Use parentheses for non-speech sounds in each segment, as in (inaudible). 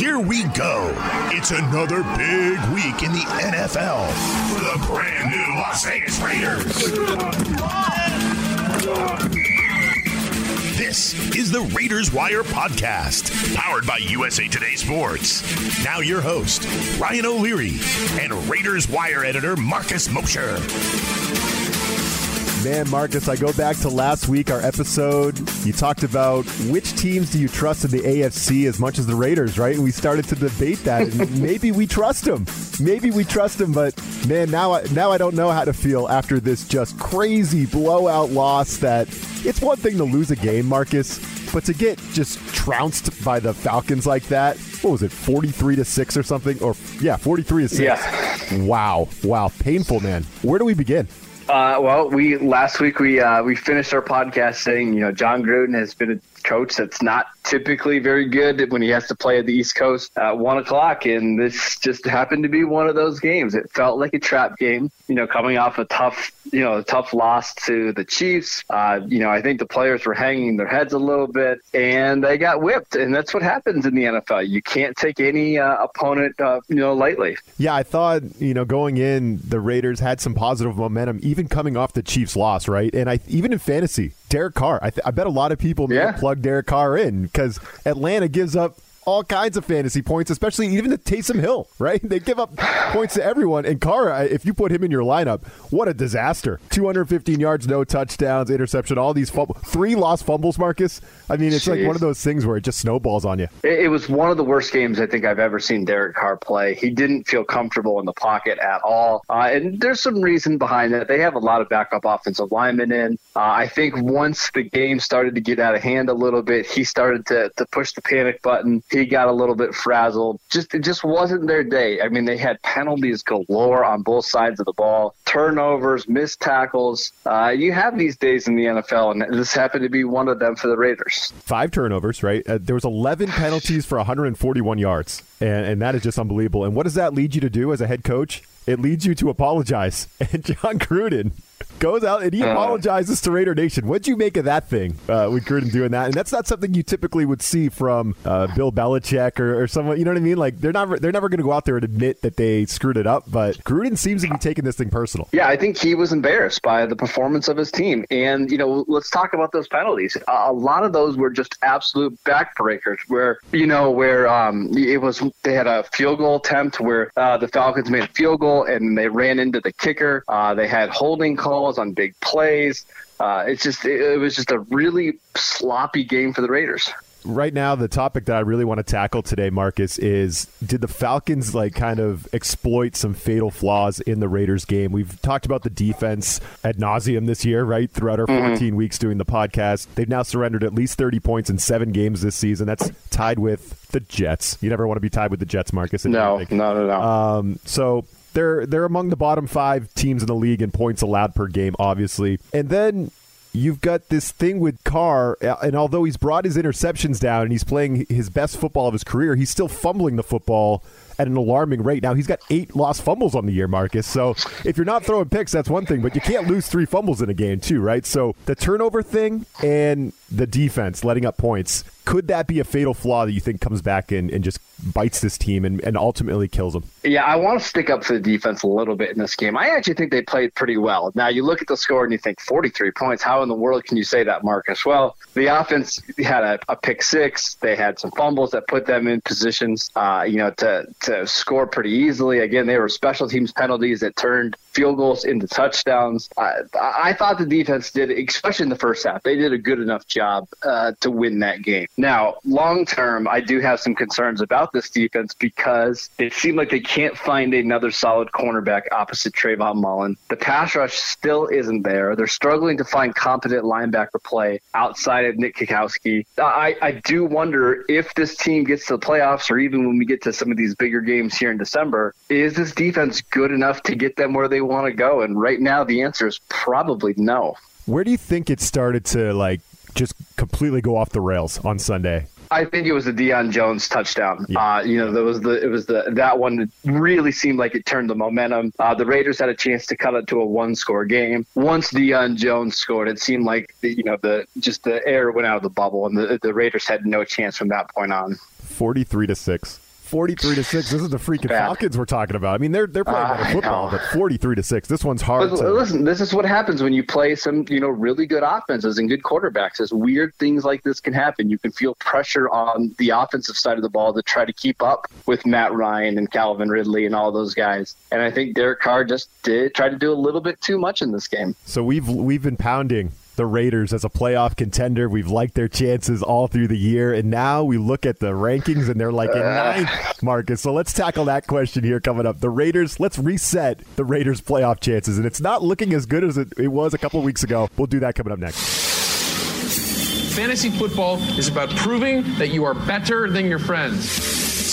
here we go. It's another big week in the NFL for the brand new Las Vegas Raiders. This is the Raiders Wire podcast, powered by USA Today Sports. Now, your host, Ryan O'Leary, and Raiders Wire editor, Marcus Mosher. Man, Marcus, I go back to last week, our episode. You talked about which teams do you trust in the AFC as much as the Raiders, right? And we started to debate that. And (laughs) maybe we trust them. Maybe we trust them, but man, now I, now I don't know how to feel after this just crazy blowout loss. That it's one thing to lose a game, Marcus, but to get just trounced by the Falcons like that, what was it, 43 to 6 or something? Or, yeah, 43 to 6. Yeah. Wow. Wow. Painful, man. Where do we begin? Uh, well, we last week we uh, we finished our podcast saying you know Jon Gruden has been a coach that's not typically very good when he has to play at the East Coast at one o'clock, and this just happened to be one of those games. It felt like a trap game, you know, coming off a tough, you know, a tough loss to the Chiefs. Uh, you know, I think the players were hanging their heads a little bit, and they got whipped, and that's what happens in the NFL. You can't take any uh, opponent, uh, you know, lightly. Yeah, I thought you know going in, the Raiders had some positive momentum, even coming off the Chiefs' loss, right? And I even in fantasy, Derek Carr. I, th- I bet a lot of people may Yeah. plug Derek Carr in because Atlanta gives up all kinds of fantasy points, especially even to Taysom Hill, right? They give up points to everyone. And Carr, if you put him in your lineup, what a disaster. 215 yards, no touchdowns, interception, all these. Three lost fumbles, Marcus. I mean, it's like one of those things where it just snowballs on you. It, it was one of the worst games I think I've ever seen Derek Carr play. He didn't feel comfortable in the pocket at all, uh, and there's some reason behind that. They have a lot of backup offensive linemen in. Uh, I think once the game started to get out of hand a little bit, he started to, to push the panic button. He got a little bit frazzled. Just it just wasn't their day. I mean, they had penalties galore on both sides of the ball, turnovers, missed tackles. Uh, you have these days in the NFL, and this happened to be one of them for the Raiders. five turnovers, right? Uh, there was 11 penalties for 141 yards, and, and that is just unbelievable. And what does that lead you to do as a head coach? It leads you to apologize. (laughs) And Jon Gruden goes out and he Uh. apologizes to Raider Nation. What'd you make of that thing uh, with Gruden doing that? And that's not something you typically would see from uh, Bill Belichick or, or someone. You know what I mean? Like they're not they're never going to go out there and admit that they screwed it up. But Gruden seems to be taking this thing personal. Yeah, I think he was embarrassed by the performance of his team. And, you know, let's talk about those penalties. A a lot of those were just absolute backbreakers where, you know, where um, it was, they had a field goal attempt where uh, the Falcons made a field goal and they ran into the kicker. Uh, they had holding calls on big plays. Uh, it's just, it, it was just a really sloppy game for the Raiders. right now the topic that I really want to tackle today, Marcus, is did the Falcons like kind of exploit some fatal flaws in the Raiders game? We've talked about the defense ad nauseum this year, right? Throughout our 14 weeks doing the podcast. They've now surrendered at least 30 points in seven games this season. That's tied with the Jets. You never want to be tied with the Jets, Marcus. No, anything. no, no, no. Um, so they're they're among the bottom five teams in the league in points allowed per game, obviously. And then you've got this thing with Carr, uh, and although he's brought his interceptions down and he's playing his best football of his career, he's still fumbling the football at an alarming rate. Now he's got eight lost fumbles on the year, Marcus. So if you're not throwing picks, that's one thing, but you can't lose three fumbles in a game too, right? So the turnover thing and the defense letting up points. Could that be a fatal flaw that you think comes back and, and just bites this team and, and ultimately kills them? Yeah, I want to stick up for the defense a little bit in this game. I actually think they played pretty well. Now, you look at the score and you think 43 points. How in the world can you say that, Marcus? Well, the offense had a, a pick six. They had some fumbles that put them in positions, uh, you know, to, to score pretty easily. Again, they were special teams penalties that turned field goals into touchdowns. I, I thought the defense did, especially in the first half, they did a good enough job uh, to win that game. Now, long term, I do have some concerns about this defense because it seemed like they can't find another solid cornerback opposite Trayvon Mullen. The pass rush still isn't there. They're struggling to find competent linebacker play outside of Nick Kwiatkoski. I, I do wonder if this team gets to the playoffs or even when we get to some of these bigger games here in December, is this defense good enough to get them where they want to go? And right now, the answer is probably no. Where do you think it started to like just completely go off the rails on Sunday? I think it was the Deion Jones touchdown. Yeah. Uh, you know, there was the it was the that one that really seemed like it turned the momentum. Uh, the Raiders had a chance to cut it to a one score game. Once Deion Jones scored, it seemed like the, you know the just the air went out of the bubble, and the the Raiders had no chance from that point on. 43 to 6. 43 to 6. This is the freaking Bad. Falcons we're talking about. I mean, they're they're playing uh, football, but 43 to 6. This one's hard. But, to... Listen, this is what happens when you play some, you know, really good offenses and good quarterbacks. As weird things like this can happen. You can feel pressure on the offensive side of the ball to try to keep up with Matt Ryan and Calvin Ridley and all those guys. And I think Derek Carr just did try to do a little bit too much in this game. So we've we've been pounding the Raiders as a playoff contender. We've liked their chances all through the year, and now we look at the rankings and they're like in (laughs) ninth, Marcus. So let's tackle that question here coming up. The Raiders, let's reset the Raiders' playoff chances, and it's not looking as good as it, it was a couple weeks ago. We'll do that coming up next. Fantasy football is about proving that you are better than your friends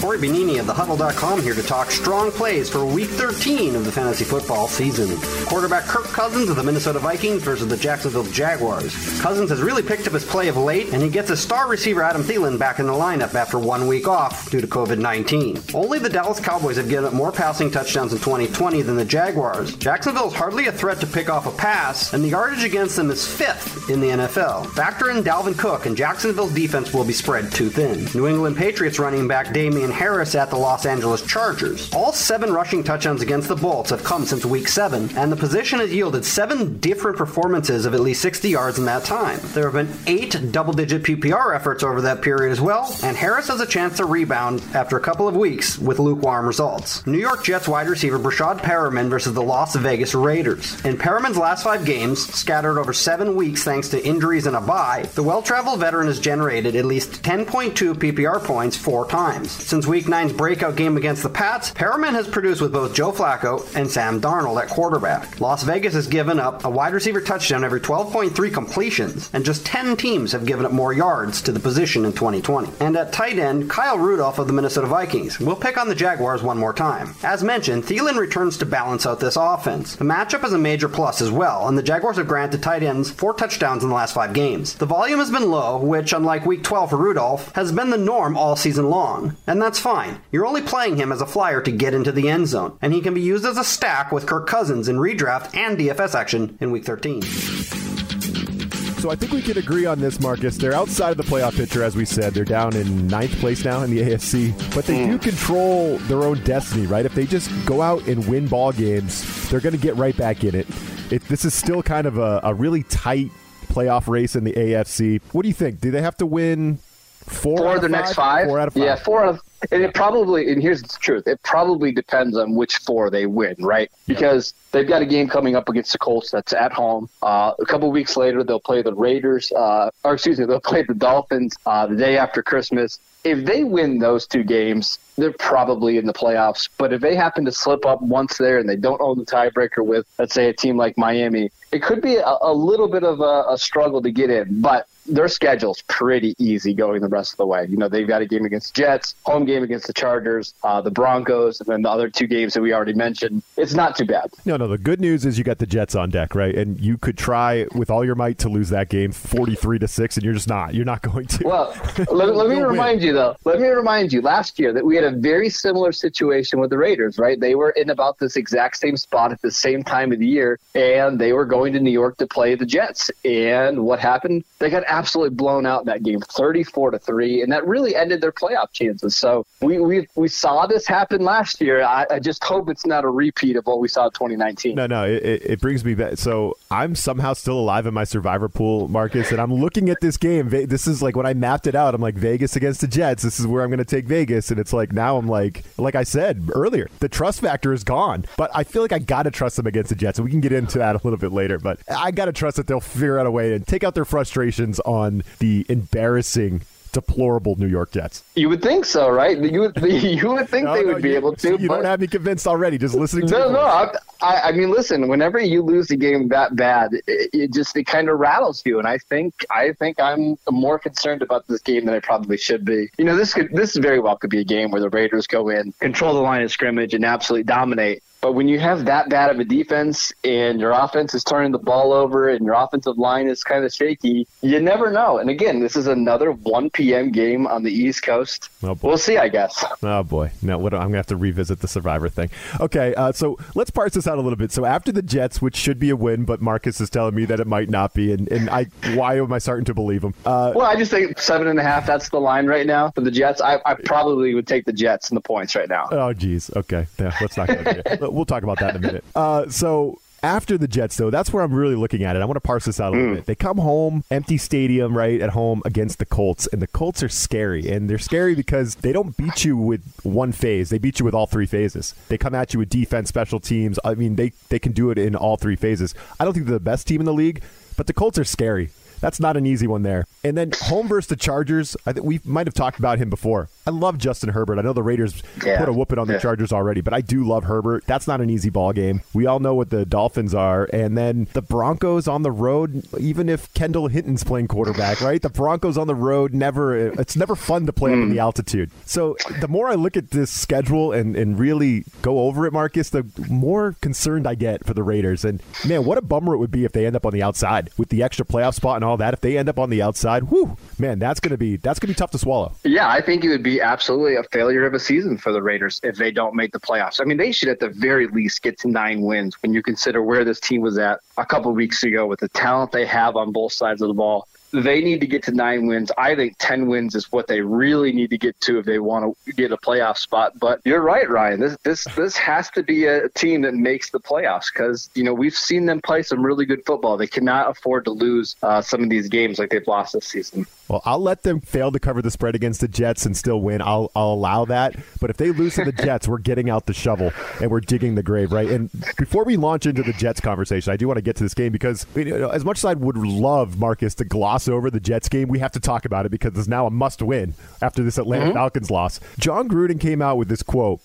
Corey Bonini of TheHuddle.com here to talk strong plays for Week 13 of the fantasy football season. Quarterback Kirk Cousins of the Minnesota Vikings versus the Jacksonville Jaguars. Cousins has really picked up his play of late, and he gets his star receiver Adam Thielen back in the lineup after one week off due to COVID-19. Only the Dallas Cowboys have given up more passing touchdowns in 2020 than the Jaguars. Jacksonville is hardly a threat to pick off a pass, and the yardage against them is fifth in the NFL. Factor in Dalvin Cook, and Jacksonville's defense will be spread too thin. New England Patriots running back Damien Harris at the Los Angeles Chargers. All seven rushing touchdowns against the Bolts have come since week seven, and the position has yielded seven different performances of at least 60 yards in that time. There have been eight double digit PPR efforts over that period as well, and Harris has a chance to rebound after a couple of weeks with lukewarm results. New York Jets wide receiver Breshad Perriman versus the Las Vegas Raiders. In Perriman's last five games, scattered over seven weeks thanks to injuries and a bye, the well traveled veteran has generated at least 10.2 PPR points four times. Since Week 9's breakout game against the Pats, Perriman has produced with both Joe Flacco and Sam Darnold at quarterback. Las Vegas has given up a wide receiver touchdown every 12.3 completions, and just 10 teams have given up more yards to the position in 2020. And at tight end, Kyle Rudolph of the Minnesota Vikings will pick on the Jaguars one more time. As mentioned, Thielen returns to balance out this offense. The matchup is a major plus as well, and the Jaguars have granted tight ends four touchdowns in the last five games. The volume has been low, which, unlike Week 12 for Rudolph, has been the norm all season long, and that's fine. You're only playing him as a flyer to get into the end zone, and he can be used as a stack with Kirk Cousins in redraft and DFS action in Week 13. So I think we can agree on this, Marcus. They're outside of the playoff picture, as we said. They're down in ninth place now in the (laughs) AFC, but they do hmm. control their own destiny, right? If they just go out and win ball games, they're going to get right back in it. it. This is still kind of a, a really tight playoff race in the AFC. What do you think? Do they have to win four, four of the five? next five? Four out of five. Yeah, four out of and it probably, and here's the truth, it probably depends on which four they win, right? Because they've got a game coming up against the Colts that's at home. Uh, a couple weeks later, they'll play the Raiders, uh, or excuse me, they'll play the Dolphins uh, the day after Christmas. If they win those two games, they're probably in the playoffs. But if they happen to slip up once there and they don't own the tiebreaker with, let's say, a team like Miami, it could be a, a little bit of a, a struggle to get in. But their schedule's pretty easy going the rest of the way. You know, they've got a game against Jets, home game against the Chargers, uh, the Broncos, and then the other two games that we already mentioned. It's not too bad. No, no. The good news is you got the Jets on deck, right? And you could try with all your might to lose that game, forty-three to six, and you're just not. You're not going to. Well, let, let me (laughs) remind win. you though. Let me remind you. Last year that we had a very similar situation with the Raiders, right? They were in about this exact same spot at the same time of the year, and they were going to New York to play the Jets. And what happened? They got absolutely blown out in that game, thirty-four to three, and that really ended their playoff chances. So we we we saw this happen last year. I, I just hope it's not a repeat of what we saw in 2019. No, no, it, it brings me back. So I'm somehow still alive in my survivor pool, Marcus, and I'm looking at this game. This is like when I mapped it out. I'm like Vegas against the Jets. This is where I'm going to take Vegas, and it's like now I'm like, like I said earlier, the trust factor is gone. But I feel like I got to trust them against the Jets, and we can get into that a little bit later. But I got to trust that they'll figure out a way and take out their frustrations on the embarrassing deplorable New York Jets. You would think so, right? You would (laughs) you would think no, they no, would be you, able to. You but... don't have me convinced already. Just listening to no, no. I, I, mean, listen. Whenever you lose a game that bad, it, it just it kind of rattles you. And I think I think I'm more concerned about this game than I probably should be. You know, this could this very well could be a game where the Raiders go in, control the line of scrimmage, and absolutely dominate. But when you have that bad of a defense and your offense is turning the ball over and your offensive line is kind of shaky, you never know. And again, this is another 1 p.m. game on the East Coast. Oh, we'll see, I guess. Oh boy, no! What, I'm gonna have to revisit the Survivor thing. Okay, uh, so let's parse this out a little bit. So after the Jets, which should be a win, but Marcus is telling me that it might not be, and, and I, why am I starting to believe him? Uh, Well, I just think seven and a half. That's the line right now for the Jets. I, I probably would take the Jets and the points right now. Oh, geez. Okay. Yeah, let's not go there. (laughs) We'll talk about that in a minute. (laughs) Uh, so after the Jets, though, that's where I'm really looking at it. I want to parse this out a little bit. They come home, empty stadium, right, at home against the Colts, and the Colts are scary. And they're scary because they don't beat you with one phase. They beat you with all three phases. They come at you with defense, special teams. I mean, they, they can do it in all three phases. I don't think they're the best team in the league, but the Colts are scary. That's not an easy one there. And then home versus the Chargers. I think we might have talked about him before. I love Justin Herbert. I know the Raiders Yeah. put a whooping on the Yeah. Chargers already, but I do love Herbert. That's not an easy ball game. We all know what the Dolphins are, and then the Broncos on the road. Even if Kendall Hinton's playing quarterback, right? The Broncos on the road never. It's never fun to play up in mm-hmm. the altitude. So the more I look at this schedule and and really go over it, Marcus, the more concerned I get for the Raiders. And man, what a bummer it would be if they end up on the outside with the extra playoff spot and all that. If they end up on the outside, whoo, man, that's gonna be that's gonna be tough to swallow. Yeah, I think it would be absolutely a failure of a season for the Raiders if they don't make the playoffs. I mean, they should at the very least get to nine wins when you consider where this team was at a couple weeks ago with the talent they have on both sides of the ball. They need to get to nine wins. I think 10 wins is what they really need to get to if they want to get a playoff spot. But you're right, Ryan. This this this has to be a team that makes the playoffs because you know we've seen them play some really good football. They cannot afford to lose uh, some of these games like they've lost this season. Well, I'll let them fail to cover the spread against the Jets and still win. I'll I'll allow that. But if they lose to the (laughs) Jets, we're getting out the shovel and we're digging the grave, right? And before we launch into the Jets conversation, I do want to get to this game because you know, as much as I would love Marcus to gloss over the Jets game, we have to talk about it because it's now a must win after this Atlanta mm-hmm. Falcons loss. Jon Gruden came out with this quote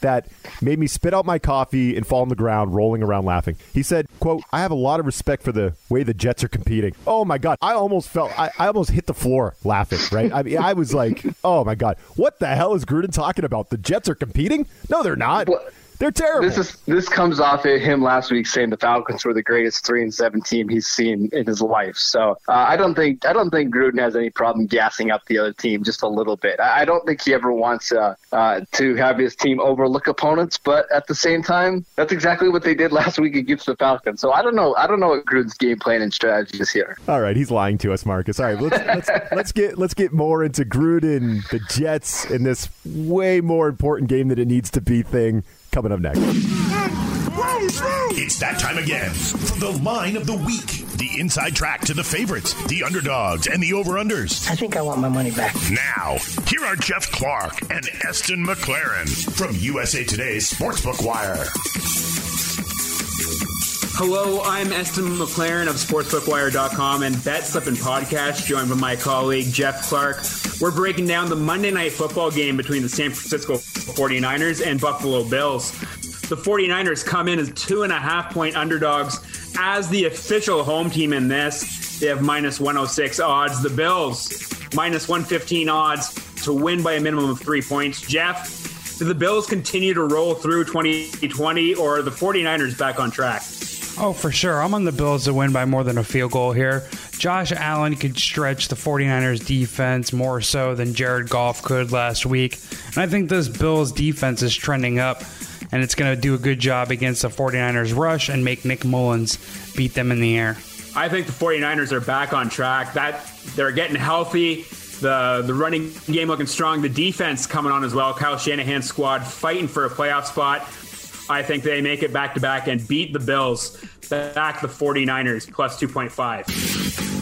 that made me spit out my coffee and fall on the ground rolling around laughing. He said, quote, I have a lot of respect for the way the Jets are competing. Oh my God. I almost felt I, I almost hit the floor laughing, right? I mean I was like, (laughs) oh my God. What the hell is Gruden talking about? The Jets are competing? No, they're not. They're terrible. This is this comes off of him last week saying the Falcons were the greatest three and seven team he's seen in his life. So uh, I don't think I don't think Gruden has any problem gassing up the other team just a little bit. I I don't think he ever wants uh, uh, to have his team overlook opponents, but at the same time, that's exactly what they did (laughs) last week against the Falcons. So I don't know. I don't know what Gruden's game plan and strategy is here. All right, he's lying to us, Marcus. All right, let's let's, (laughs) let's get let's get more into Gruden, the Jets, in this way more important game than it needs to be thing coming up next. It's that time again for the line of the week. The inside track to the favorites, the underdogs, and the over-unders. I think I want my money back. Now, here are Jeff Clark and Eston McLaren from USA Today's Sportsbook Wire. Hello, I'm Eston McLaren of SportsbookWire.com and Bet Slippin' Podcast, joined by my colleague Jeff Clark. We're breaking down the Monday night football game between the San Francisco 49ers and Buffalo Bills. The 49ers come in as two and a half point underdogs as the official home team in this. They have minus 106 odds. The Bills, minus 115 odds to win by a minimum of three points. Jeff, do the Bills continue to roll through 2020 or are the 49ers back on track? Oh, for sure. I'm on the Bills to win by more than a field goal here. Josh Allen could stretch the 49ers defense more so than Jared Goff could last week. And I think this Bills defense is trending up, and it's going to do a good job against the 49ers rush and make Nick Mullens beat them in the air. I think the 49ers are back on track. That they're getting healthy. The the running game looking strong. The defense coming on as well. Kyle Shanahan's squad fighting for a playoff spot. I think they make it back to back and beat the Bills. Back the 49ers plus 2.5.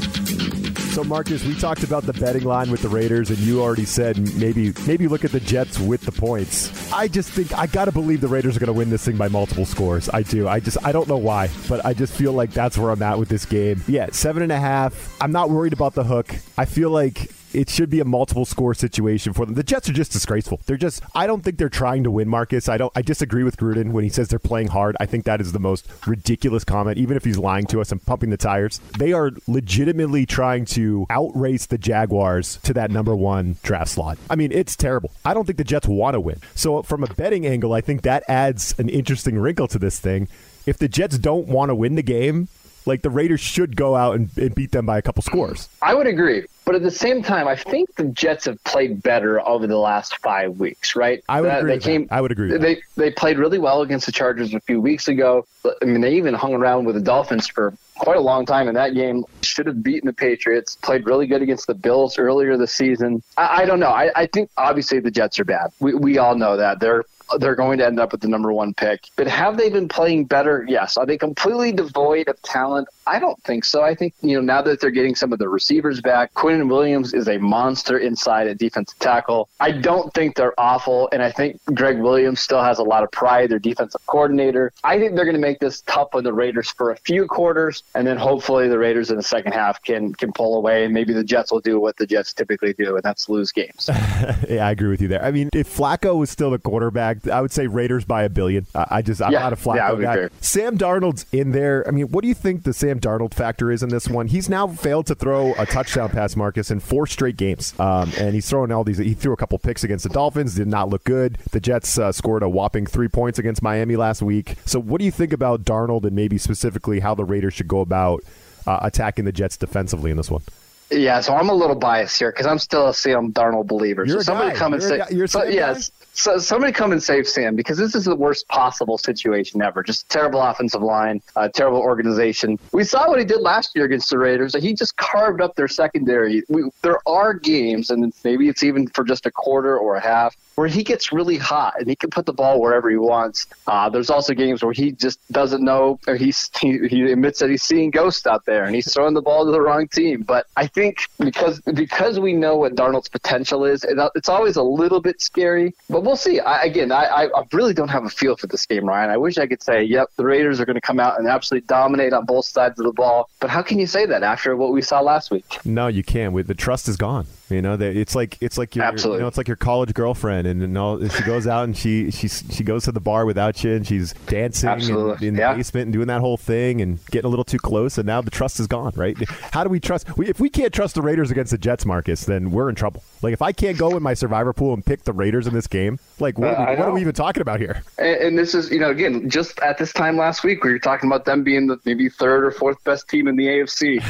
So, Marcus, we talked about the betting line with the Raiders, and you already said maybe maybe look at the Jets with the points. I just think I got to believe the Raiders are going to win this thing by multiple scores. I do. I just I don't know why, but I just feel like that's where I'm at with this game. Yeah, seven and a half. I'm not worried about the hook. I feel like it should be a multiple score situation for them. The Jets are just disgraceful. They're just I don't think they're trying to win, Marcus. I don't I disagree with Gruden when he says they're playing hard. I think that is the most ridiculous comment, even if he's lying to us and pumping the tires. They are legitimately trying to outrace the Jaguars to that number one draft slot. I mean, it's terrible. I don't think the Jets want to win. So from a betting angle, I think that adds an interesting wrinkle to this thing. If the Jets don't want to win the game, like the Raiders should go out and, and, beat them by a couple scores. I would agree. But at the same time, I think the Jets have played better over the last five weeks, right? I would agree. They came, I would agree. They they played really well against the Chargers a few weeks ago. I mean, they even hung around with the Dolphins for quite a long time in that game. Should have beaten the Patriots. Played really good against the Bills earlier this season. I, I don't know. I, I think obviously the Jets are bad. We we all know that they're they're going to end up with the number one pick. But have they been playing better? Yes. Are they completely devoid of talent? I don't think so. I think, you know, now that they're getting some of the receivers back, Quinnen Williams is a monster inside at defensive tackle. I don't think they're awful. And I think Gregg Williams still has a lot of pride, their defensive coordinator. I think they're going to make this tough on the Raiders for a few quarters. And then hopefully the Raiders in the second half can, can pull away. And maybe the Jets will do what the Jets typically do, and that's lose games. (laughs) yeah, I agree with you there. I mean, if Flacco was still the quarterback, I would say Raiders by a billion. I just, I'm yeah, not a Flacco yeah, guy. Sam Darnold's in there. I mean, what do you think the Sam Darnold factor is in this one? He's now failed to throw a touchdown pass, Marcus, in four straight games. Um, and he's throwing all these. He threw a couple picks against the Dolphins, did not look good. The Jets uh, scored a whopping three points against Miami last week. So, what do you think about Darnold and maybe specifically how the Raiders should go about uh, attacking the Jets defensively in this one? Yeah, so I'm a little biased here because I'm still a Sam Darnold believer. You're so somebody guy. come and you're say, so, yes, so somebody come and save Sam because this is the worst possible situation ever. Just terrible offensive line, uh, terrible organization. We saw what he did last year against the Raiders. He just carved up their secondary. We, there are games, and maybe it's even for just a quarter or a half, where he gets really hot and he can put the ball wherever he wants. Uh, there's also games where he just doesn't know, or he's, he, he admits that he's seeing ghosts out there and he's throwing the ball to the wrong team. But I think because because we know what Darnold's potential is, it's always a little bit scary. But we'll see. I, again, I, I really don't have a feel for this game, Ryan. I wish I could say, yep, the Raiders are going to come out and absolutely dominate on both sides of the ball. But how can you say that after what we saw last week? No, you can't. The trust is gone. You know, it's like it's like your Absolutely. you know, it's like your college girlfriend, and, and all, she goes out and she she she goes to the bar without you, and she's dancing in, in yeah. the basement and doing that whole thing, and getting a little too close, and now the trust is gone. Right? How do we trust? We, if we can't trust the Raiders against the Jets, Marcus, then we're in trouble. Like if I can't go in my survivor pool and pick the Raiders in this game, like what, Uh, I what are we even talking about here? And, and this is, you know, again, just at this time last week, we were talking about them being the maybe third or fourth best team in the AFC.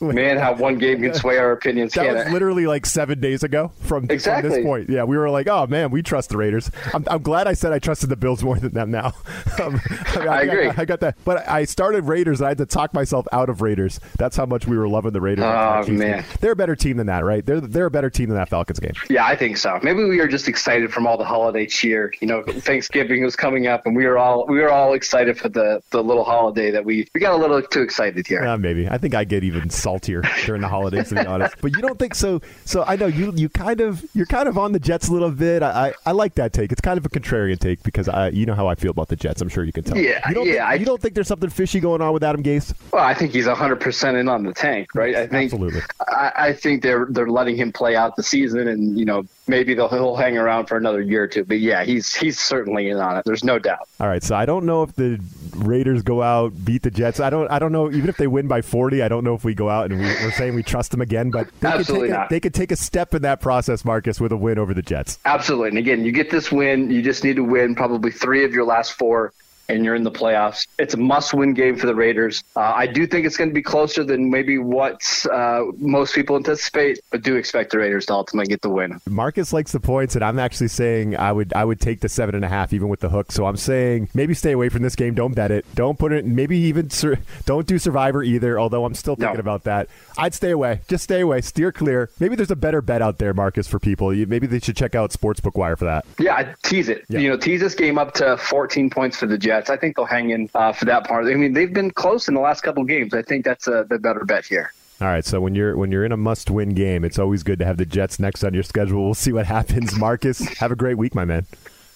(laughs) Man, how one game can sway our opinions, That was it? literally like seven days ago from, Exactly. from this point. Yeah, we were like, oh man, we trust the Raiders. I'm, I'm glad I said I trusted the Bills more than them now. (laughs) um, I, I agree. Got, I got that, but I started Raiders. and I had to talk myself out of Raiders. That's how much we were loving the Raiders. Oh, game. man. they're a better team than that, right? They're they're a better team than that Falcons game. Yeah, I think so. Maybe we were just excited from all the holiday cheer. You know, Thanksgiving was coming up, and we were all we were all excited for the, the little holiday that we we got a little too excited here. Uh, maybe I think I get even saltier during the holidays, to be honest. But you don't think so? So I know you you kind of you're kind of on the Jets a little bit. I, I, I like that take. It's kind of a contrarian take because I you know how I feel about the Jets. I'm sure you can tell. Yeah, you don't yeah, Think, I- you don't think there's something fishy going on with Adam Gase? Well, I think he's hundred percent in on the tank, right? I think Absolutely. I, I think they're they're letting him play out the season, and you know maybe they'll he'll hang around for another year or two. But yeah, he's he's certainly in on it. There's no doubt. All right, so I don't know if the Raiders go out beat the Jets. I don't. I don't know. Even if they win by forty, I don't know if we go out and we, we're saying we trust them again. But they could Absolutely take a, they could take a step in that process, Marcus, with a win over the Jets. Absolutely. And again, you get this win. You just need to win probably three of your last four, and you're in the playoffs. It's a must-win game for the Raiders. Uh, I do think it's going to be closer than maybe what uh, most people anticipate, but do expect the Raiders to ultimately get the win. Marcus likes the points, and I'm actually saying I would I would take the seven and a half even with the hook. So I'm saying maybe stay away from this game. Don't bet it. Don't put it. Maybe even sur- don't do Survivor either. Although I'm still thinking No. about that. I'd stay away. Just stay away. Steer clear. Maybe there's a better bet out there, Marcus, for people. You, maybe they should check out Sportsbook Wire for that. Yeah, I tease it. Yeah. You know, tease this game up to 14 points for the Jets. I think they'll hang in uh, for that part. I mean, they've been close in the last couple games. I think that's a, the better bet here. All right, so when you're when you're in a must-win game, it's always good to have the Jets next on your schedule. We'll see what happens. Marcus, have a great week, my man.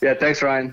Yeah, thanks, Ryan.